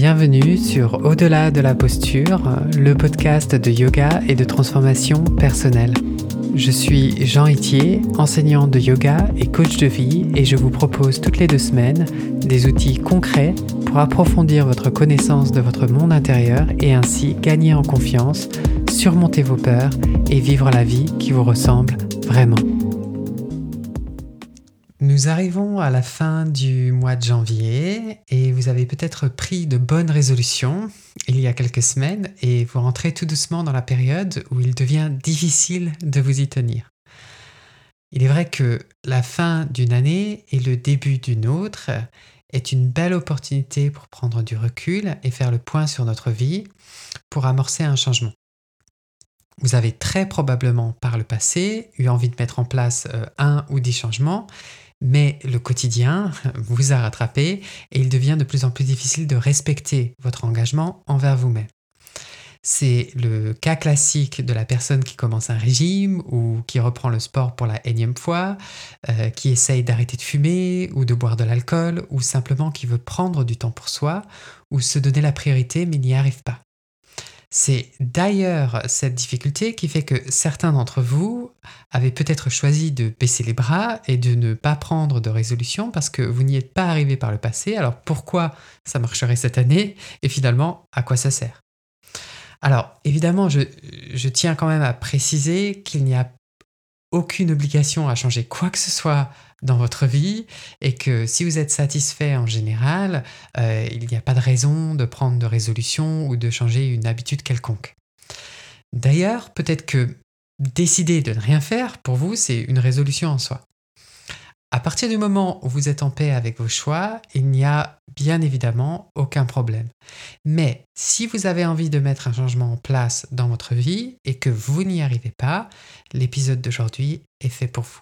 Bienvenue sur Au-delà de la posture, le podcast de yoga et de transformation personnelle. Je suis Jean Itier, enseignant de yoga et coach de vie et je vous propose toutes les deux semaines des outils concrets pour approfondir votre connaissance de votre monde intérieur et ainsi gagner en confiance, surmonter vos peurs et vivre la vie qui vous ressemble vraiment. Nous arrivons à la fin du mois de janvier et vous avez peut-être pris de bonnes résolutions il y a quelques semaines et vous rentrez tout doucement dans la période où il devient difficile de vous y tenir. Il est vrai que la fin d'une année et le début d'une autre est une belle opportunité pour prendre du recul et faire le point sur notre vie pour amorcer un changement. Vous avez très probablement par le passé eu envie de mettre en place euh, un ou des changements mais le quotidien vous a rattrapé et il devient de plus en plus difficile de respecter votre engagement envers vous-même. C'est le cas classique de la personne qui commence un régime ou qui reprend le sport pour la énième fois, euh, qui essaye d'arrêter de fumer ou de boire de l'alcool ou simplement qui veut prendre du temps pour soi ou se donner la priorité mais n'y arrive pas. C'est d'ailleurs cette difficulté qui fait que certains d'entre vous avaient peut-être choisi de baisser les bras et de ne pas prendre de résolution parce que vous n'y êtes pas arrivé par le passé. Alors pourquoi ça marcherait cette année et finalement à quoi ça sert? Alors évidemment, je, tiens quand même à préciser qu'il n'y a aucune obligation à changer quoi que ce soit dans votre vie et que si vous êtes satisfait en général, euh, il n'y a pas de raison de prendre de résolution ou de changer une habitude quelconque. D'ailleurs, peut-être que décider de ne rien faire, pour vous, c'est une résolution en soi. À partir du moment où vous êtes en paix avec vos choix, il n'y a bien évidemment aucun problème. Mais si vous avez envie de mettre un changement en place dans votre vie et que vous n'y arrivez pas, l'épisode d'aujourd'hui est fait pour vous.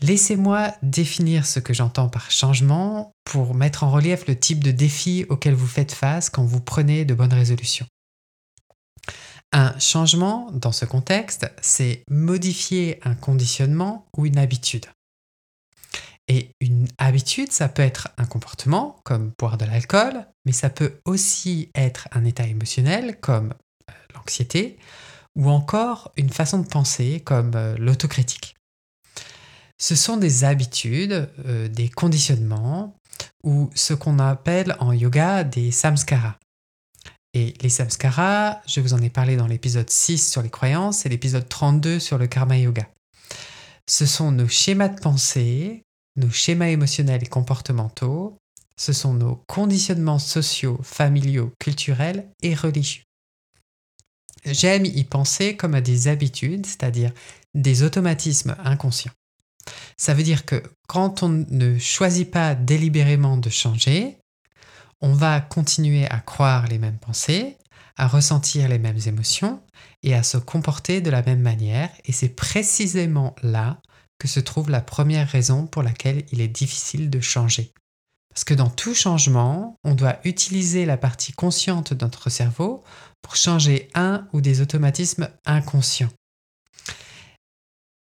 Laissez-moi définir ce que j'entends par changement pour mettre en relief le type de défi auquel vous faites face quand vous prenez de bonnes résolutions. Un changement, dans ce contexte, c'est modifier un conditionnement ou une habitude. Et une habitude, ça peut être un comportement, comme boire de l'alcool, mais ça peut aussi être un état émotionnel, comme euh, l'anxiété, ou encore une façon de penser, comme euh, l'autocritique. Ce sont des habitudes, euh, des conditionnements, ou ce qu'on appelle en yoga des samskaras. Et les samskaras, je vous en ai parlé dans l'épisode 6 sur les croyances et l'épisode 32 sur le karma yoga. Ce sont nos schémas de pensée, nos schémas émotionnels et comportementaux, ce sont nos conditionnements sociaux, familiaux, culturels et religieux. J'aime y penser comme à des habitudes, c'est-à-dire des automatismes inconscients. Ça veut dire que quand on ne choisit pas délibérément de changer, on va continuer à croire les mêmes pensées, à ressentir les mêmes émotions et à se comporter de la même manière. Et c'est précisément là que se trouve la première raison pour laquelle il est difficile de changer. Parce que dans tout changement, on doit utiliser la partie consciente de notre cerveau pour changer un ou des automatismes inconscients.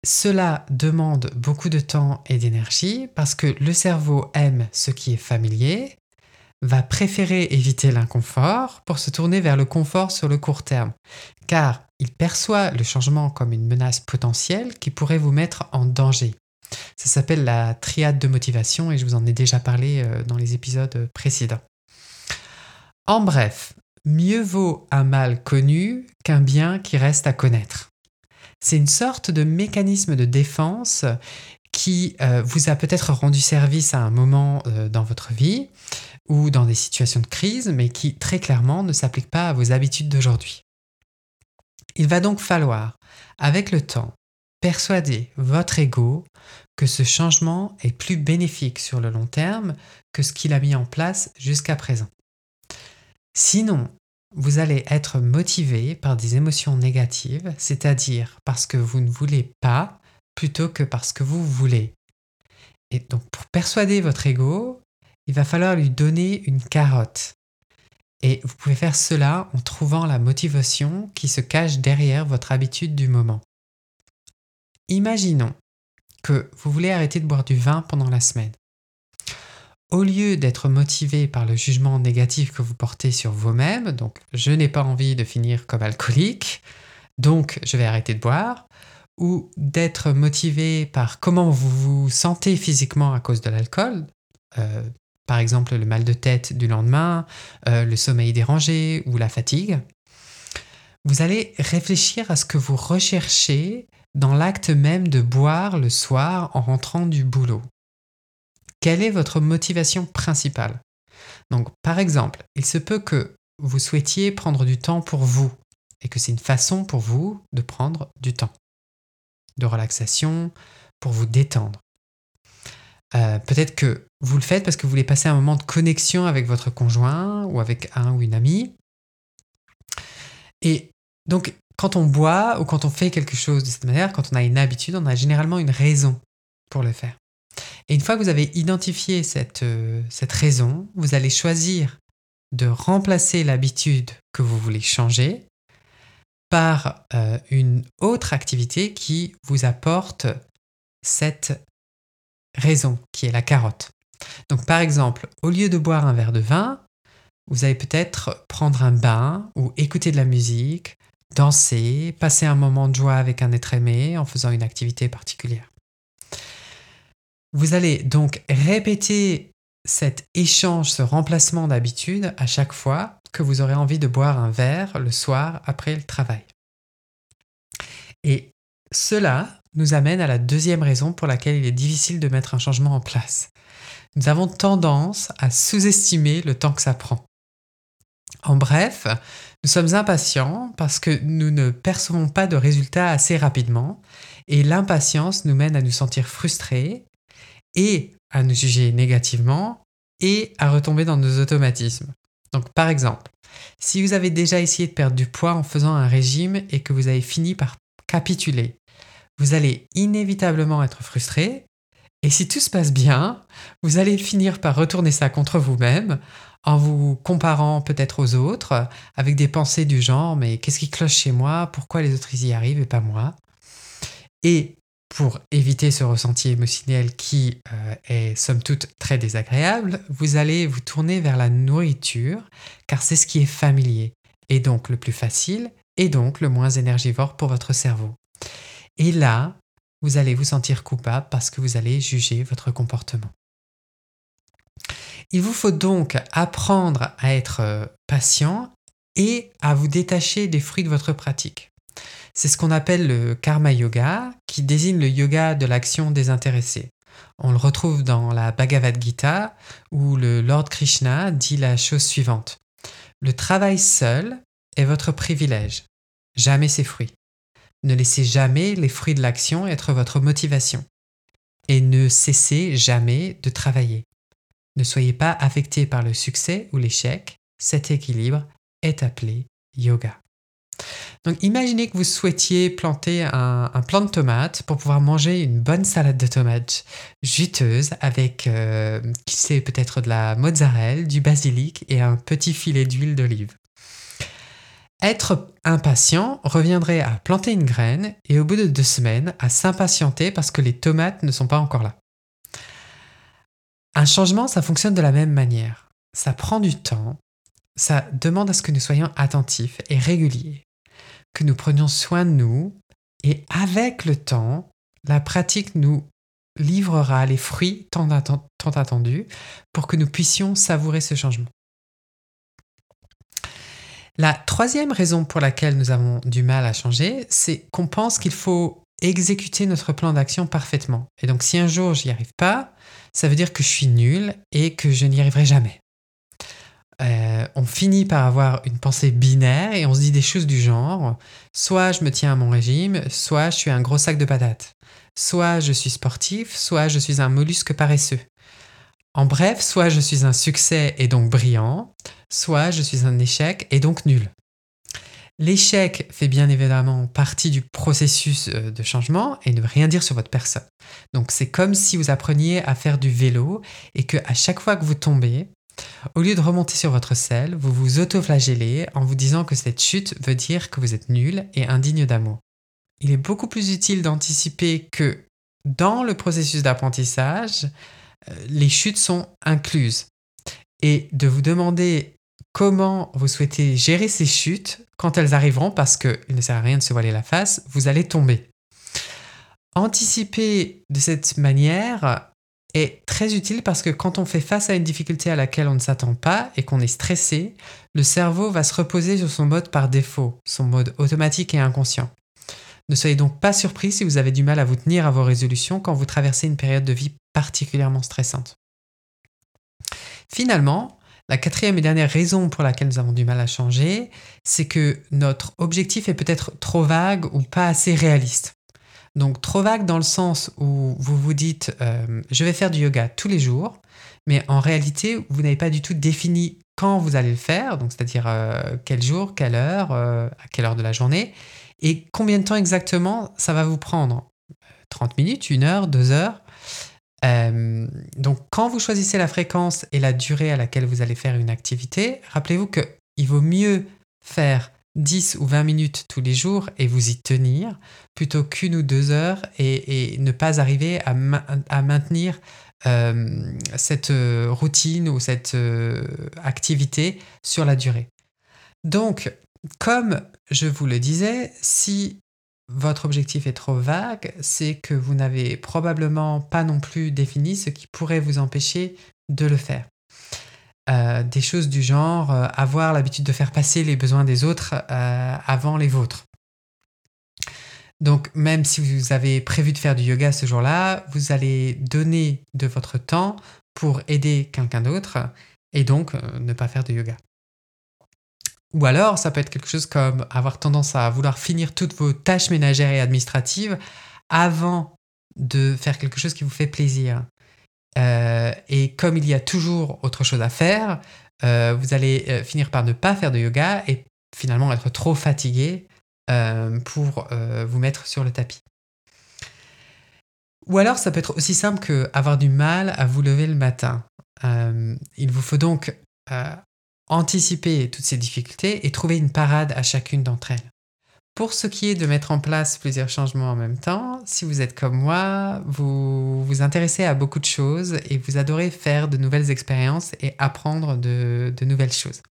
Cela demande beaucoup de temps et d'énergie parce que le cerveau aime ce qui est familier, va préférer éviter l'inconfort pour se tourner vers le confort sur le court terme, car il perçoit le changement comme une menace potentielle qui pourrait vous mettre en danger. Ça s'appelle la triade de motivation et je vous en ai déjà parlé euh, dans les épisodes précédents. En bref, mieux vaut un mal connu qu'un bien qui reste à connaître. C'est une sorte de mécanisme de défense qui euh, vous a peut-être rendu service à un moment euh, dans votre vie ou dans des situations de crise, mais qui très clairement ne s'applique pas à vos habitudes d'aujourd'hui. Il va donc falloir, avec le temps, persuader votre ego que ce changement est plus bénéfique sur le long terme que ce qu'il a mis en place jusqu'à présent. Sinon, vous allez être motivé par des émotions négatives, c'est-à-dire parce que vous ne voulez pas plutôt que parce que vous voulez. Et donc pour persuader votre ego, il va falloir lui donner une carotte. Et vous pouvez faire cela en trouvant la motivation qui se cache derrière votre habitude du moment. Imaginons que vous voulez arrêter de boire du vin pendant la semaine. au lieu d'être motivé par le jugement négatif que vous portez sur vous-même, donc je n'ai pas envie de finir comme alcoolique, donc je vais arrêter de boire, ou d'être motivé par comment vous vous sentez physiquement à cause de l'alcool, euh, par exemple le mal de tête du lendemain, euh, le sommeil dérangé ou la fatigue, vous allez réfléchir à ce que vous recherchez dans l'acte même de boire le soir en rentrant du boulot. Quelle est votre motivation principale? Donc par exemple, il se peut que vous souhaitiez prendre du temps pour vous et que c'est une façon pour vous de prendre du temps de relaxation pour vous détendre. Euh, peut-être que vous le faites parce que vous voulez passer un moment de connexion avec votre conjoint ou avec un ou une amie. Et donc, quand on boit ou quand on fait quelque chose de cette manière, quand on a une habitude, on a généralement une raison pour le faire. Et une fois que vous avez identifié cette, euh, cette raison, vous allez choisir de remplacer l'habitude que vous voulez changer par euh, une autre activité qui vous apporte cette raison, qui est la carotte. Donc par exemple, au lieu de boire un verre de vin, vous allez peut-être prendre un bain ou écouter de la musique, danser, passer un moment de joie avec un être aimé en faisant une activité particulière. Vous allez donc répéter cet échange, ce remplacement d'habitude à chaque fois que vous aurez envie de boire un verre le soir après le travail. Et cela nous amène à la deuxième raison pour laquelle il est difficile de mettre un changement en place. Nous avons tendance à sous-estimer le temps que ça prend. En bref, nous sommes impatients parce que nous ne percevons pas de résultats assez rapidement et l'impatience nous mène à nous sentir frustrés et à nous juger négativement et à retomber dans nos automatismes. Donc par exemple, si vous avez déjà essayé de perdre du poids en faisant un régime et que vous avez fini par capituler, vous allez inévitablement être frustré. Et si tout se passe bien, vous allez finir par retourner ça contre vous-même en vous comparant peut-être aux autres avec des pensées du genre mais qu'est-ce qui cloche chez moi? Pourquoi les autres y arrivent et pas moi? Et pour éviter ce ressenti émotionnel qui euh, est somme toute très désagréable, vous allez vous tourner vers la nourriture car c'est ce qui est familier et donc le plus facile et donc le moins énergivore pour votre cerveau. Et là, vous allez vous sentir coupable parce que vous allez juger votre comportement. Il vous faut donc apprendre à être euh, patient et à vous détacher des fruits de votre pratique. C'est ce qu'on appelle le karma yoga, qui désigne le yoga de l'action désintéressée. On le retrouve dans la Bhagavad Gita, où le Lord Krishna dit la chose suivante. Le travail seul est votre privilège, jamais ses fruits. Ne laissez jamais les fruits de l'action être votre motivation. Et ne cessez jamais de travailler. Ne soyez pas affecté par le succès ou l'échec. Cet équilibre est appelé yoga. Donc imaginez que vous souhaitiez planter un, plant de tomates pour pouvoir manger une bonne salade de tomates juteuse avec, euh, qui sait, peut-être de la mozzarella, du basilic et un petit filet d'huile d'olive. Être impatient reviendrait à planter une graine et au bout de deux semaines à s'impatienter parce que les tomates ne sont pas encore là. Un changement, ça fonctionne de la même manière. Ça prend du temps, ça demande à ce que nous soyons attentifs et réguliers que nous prenions soin de nous et avec le temps, la pratique nous livrera les fruits tant, attendus pour que nous puissions savourer ce changement. La troisième raison pour laquelle nous avons du mal à changer, c'est qu'on pense qu'il faut exécuter notre plan d'action parfaitement. Et donc si un jour j'y arrive pas, ça veut dire que je suis nul et que je n'y arriverai jamais. Euh, on finit par avoir une pensée binaire et on se dit des choses du genre soit je me tiens à mon régime, soit je suis un gros sac de patates, soit je suis sportif, soit je suis un mollusque paresseux. En bref, soit je suis un succès et donc brillant, soit je suis un échec et donc nul. L'échec fait bien évidemment partie du processus euh, de changement et ne veut rien dire sur votre personne. Donc c'est comme si vous appreniez à faire du vélo et que à chaque fois que vous tombez, au lieu de remonter sur votre selle, vous vous autoflagellez en vous disant que cette chute veut dire que vous êtes nul et indigne d'amour. Il est beaucoup plus utile d'anticiper que dans le processus d'apprentissage, les chutes sont incluses. Et de vous demander comment vous souhaitez gérer ces chutes quand elles arriveront, parce qu'il ne sert à rien de se voiler la face, vous allez tomber. Anticiper de cette manière est très utile parce que quand on fait face à une difficulté à laquelle on ne s'attend pas et qu'on est stressé, le cerveau va se reposer sur son mode par défaut, son mode automatique et inconscient. Ne soyez donc pas surpris si vous avez du mal à vous tenir à vos résolutions quand vous traversez une période de vie particulièrement stressante. Finalement, la quatrième et dernière raison pour laquelle nous avons du mal à changer, c'est que notre objectif est peut-être trop vague ou pas assez réaliste. Donc trop vague dans le sens où vous vous dites euh, je vais faire du yoga tous les jours, mais en réalité vous n'avez pas du tout défini quand vous allez le faire, donc c'est-à-dire euh, quel jour, quelle heure, euh, à quelle heure de la journée, et combien de temps exactement ça va vous prendre? 30 minutes, une heure, deux heures? donc quand vous choisissez la fréquence et la durée à laquelle vous allez faire une activité, rappelez-vous qu'il vaut mieux faire 10 ou 20 minutes tous les jours et vous y tenir, plutôt qu'une ou deux heures et, ne pas arriver à, maintenir euh, cette euh, routine ou cette euh, activité sur la durée. Donc, comme je vous le disais, si votre objectif est trop vague, c'est que vous n'avez probablement pas non plus défini ce qui pourrait vous empêcher de le faire. Euh, des choses du genre euh, avoir l'habitude de faire passer les besoins des autres euh, avant les vôtres. Donc même si vous avez prévu de faire du yoga ce jour-là, vous allez donner de votre temps pour aider quelqu'un d'autre et donc ne pas faire de yoga. Ou alors ça peut être quelque chose comme avoir tendance à vouloir finir toutes vos tâches ménagères et administratives avant de faire quelque chose qui vous fait plaisir. Euh, et comme il y a toujours autre chose à faire, euh, vous allez euh, finir par ne pas faire de yoga et finalement être trop fatigué pour vous mettre sur le tapis. Ou alors ça peut être aussi simple que avoir du mal à vous lever le matin. il vous faut donc anticiper toutes ces difficultés et trouver une parade à chacune d'entre elles. Pour ce qui est de mettre en place plusieurs changements en même temps, si vous êtes comme moi, vous vous intéressez à beaucoup de choses et vous adorez faire de nouvelles expériences et apprendre de, nouvelles choses.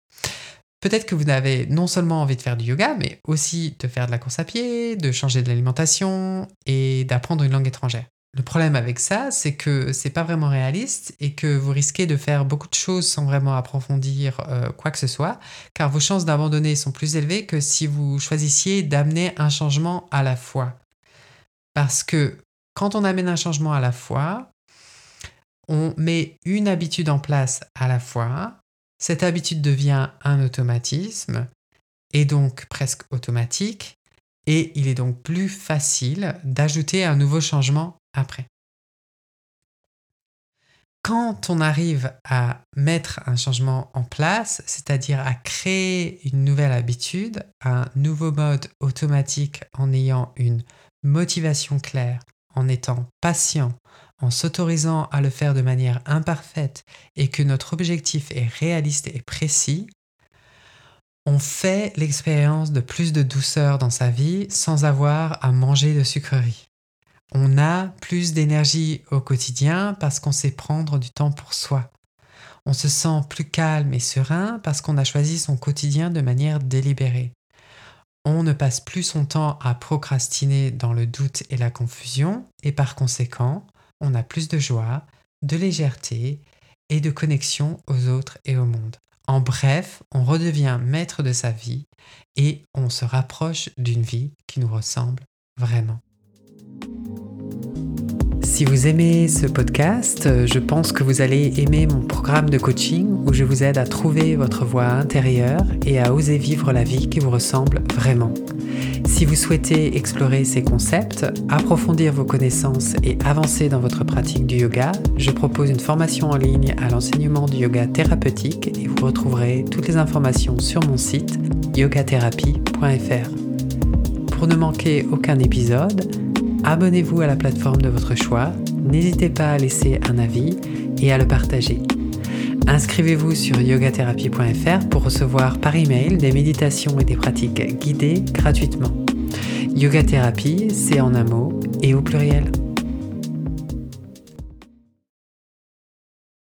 Peut-être que vous avez non seulement envie de faire du yoga, mais aussi de faire de la course à pied, de changer de l'alimentation et d'apprendre une langue étrangère. Le problème avec ça, c'est que c'est pas vraiment réaliste et que vous risquez de faire beaucoup de choses sans vraiment approfondir euh, quoi que ce soit, car vos chances d'abandonner sont plus élevées que si vous choisissiez d'amener un changement à la fois. Parce que quand on amène un changement à la fois, on met une habitude en place à la fois, cette habitude devient un automatisme et donc presque automatique, et il est donc plus facile d'ajouter un nouveau changement après. Quand on arrive à mettre un changement en place, c'est-à-dire à créer une nouvelle habitude, un nouveau mode automatique en ayant une motivation claire, en étant patient, en s'autorisant à le faire de manière imparfaite et que notre objectif est réaliste et précis, on fait l'expérience de plus de douceur dans sa vie sans avoir à manger de sucreries on a plus d'énergie au quotidien parce qu'on sait prendre du temps pour soi. On se sent plus calme et serein parce qu'on a choisi son quotidien de manière délibérée. On ne passe plus son temps à procrastiner dans le doute et la confusion et par conséquent, on a plus de joie, de légèreté et de connexion aux autres et au monde. En bref, on redevient maître de sa vie et on se rapproche d'une vie qui nous ressemble vraiment. Si vous aimez ce podcast, je pense que vous allez aimer mon programme de coaching où je vous aide à trouver votre voie intérieure et à oser vivre la vie qui vous ressemble vraiment. Si vous souhaitez explorer ces concepts, approfondir vos connaissances et avancer dans votre pratique du yoga, je propose une formation en ligne à l'enseignement du yoga thérapeutique et vous retrouverez toutes les informations sur mon site yogatherapie.fr. Pour ne manquer aucun épisode, abonnez-vous à la plateforme de votre choix, n'hésitez pas à laisser un avis et à le partager. Inscrivez-vous sur yogatherapie.fr pour recevoir par email des méditations et des pratiques guidées gratuitement. Yoga c'est en un mot et au pluriel.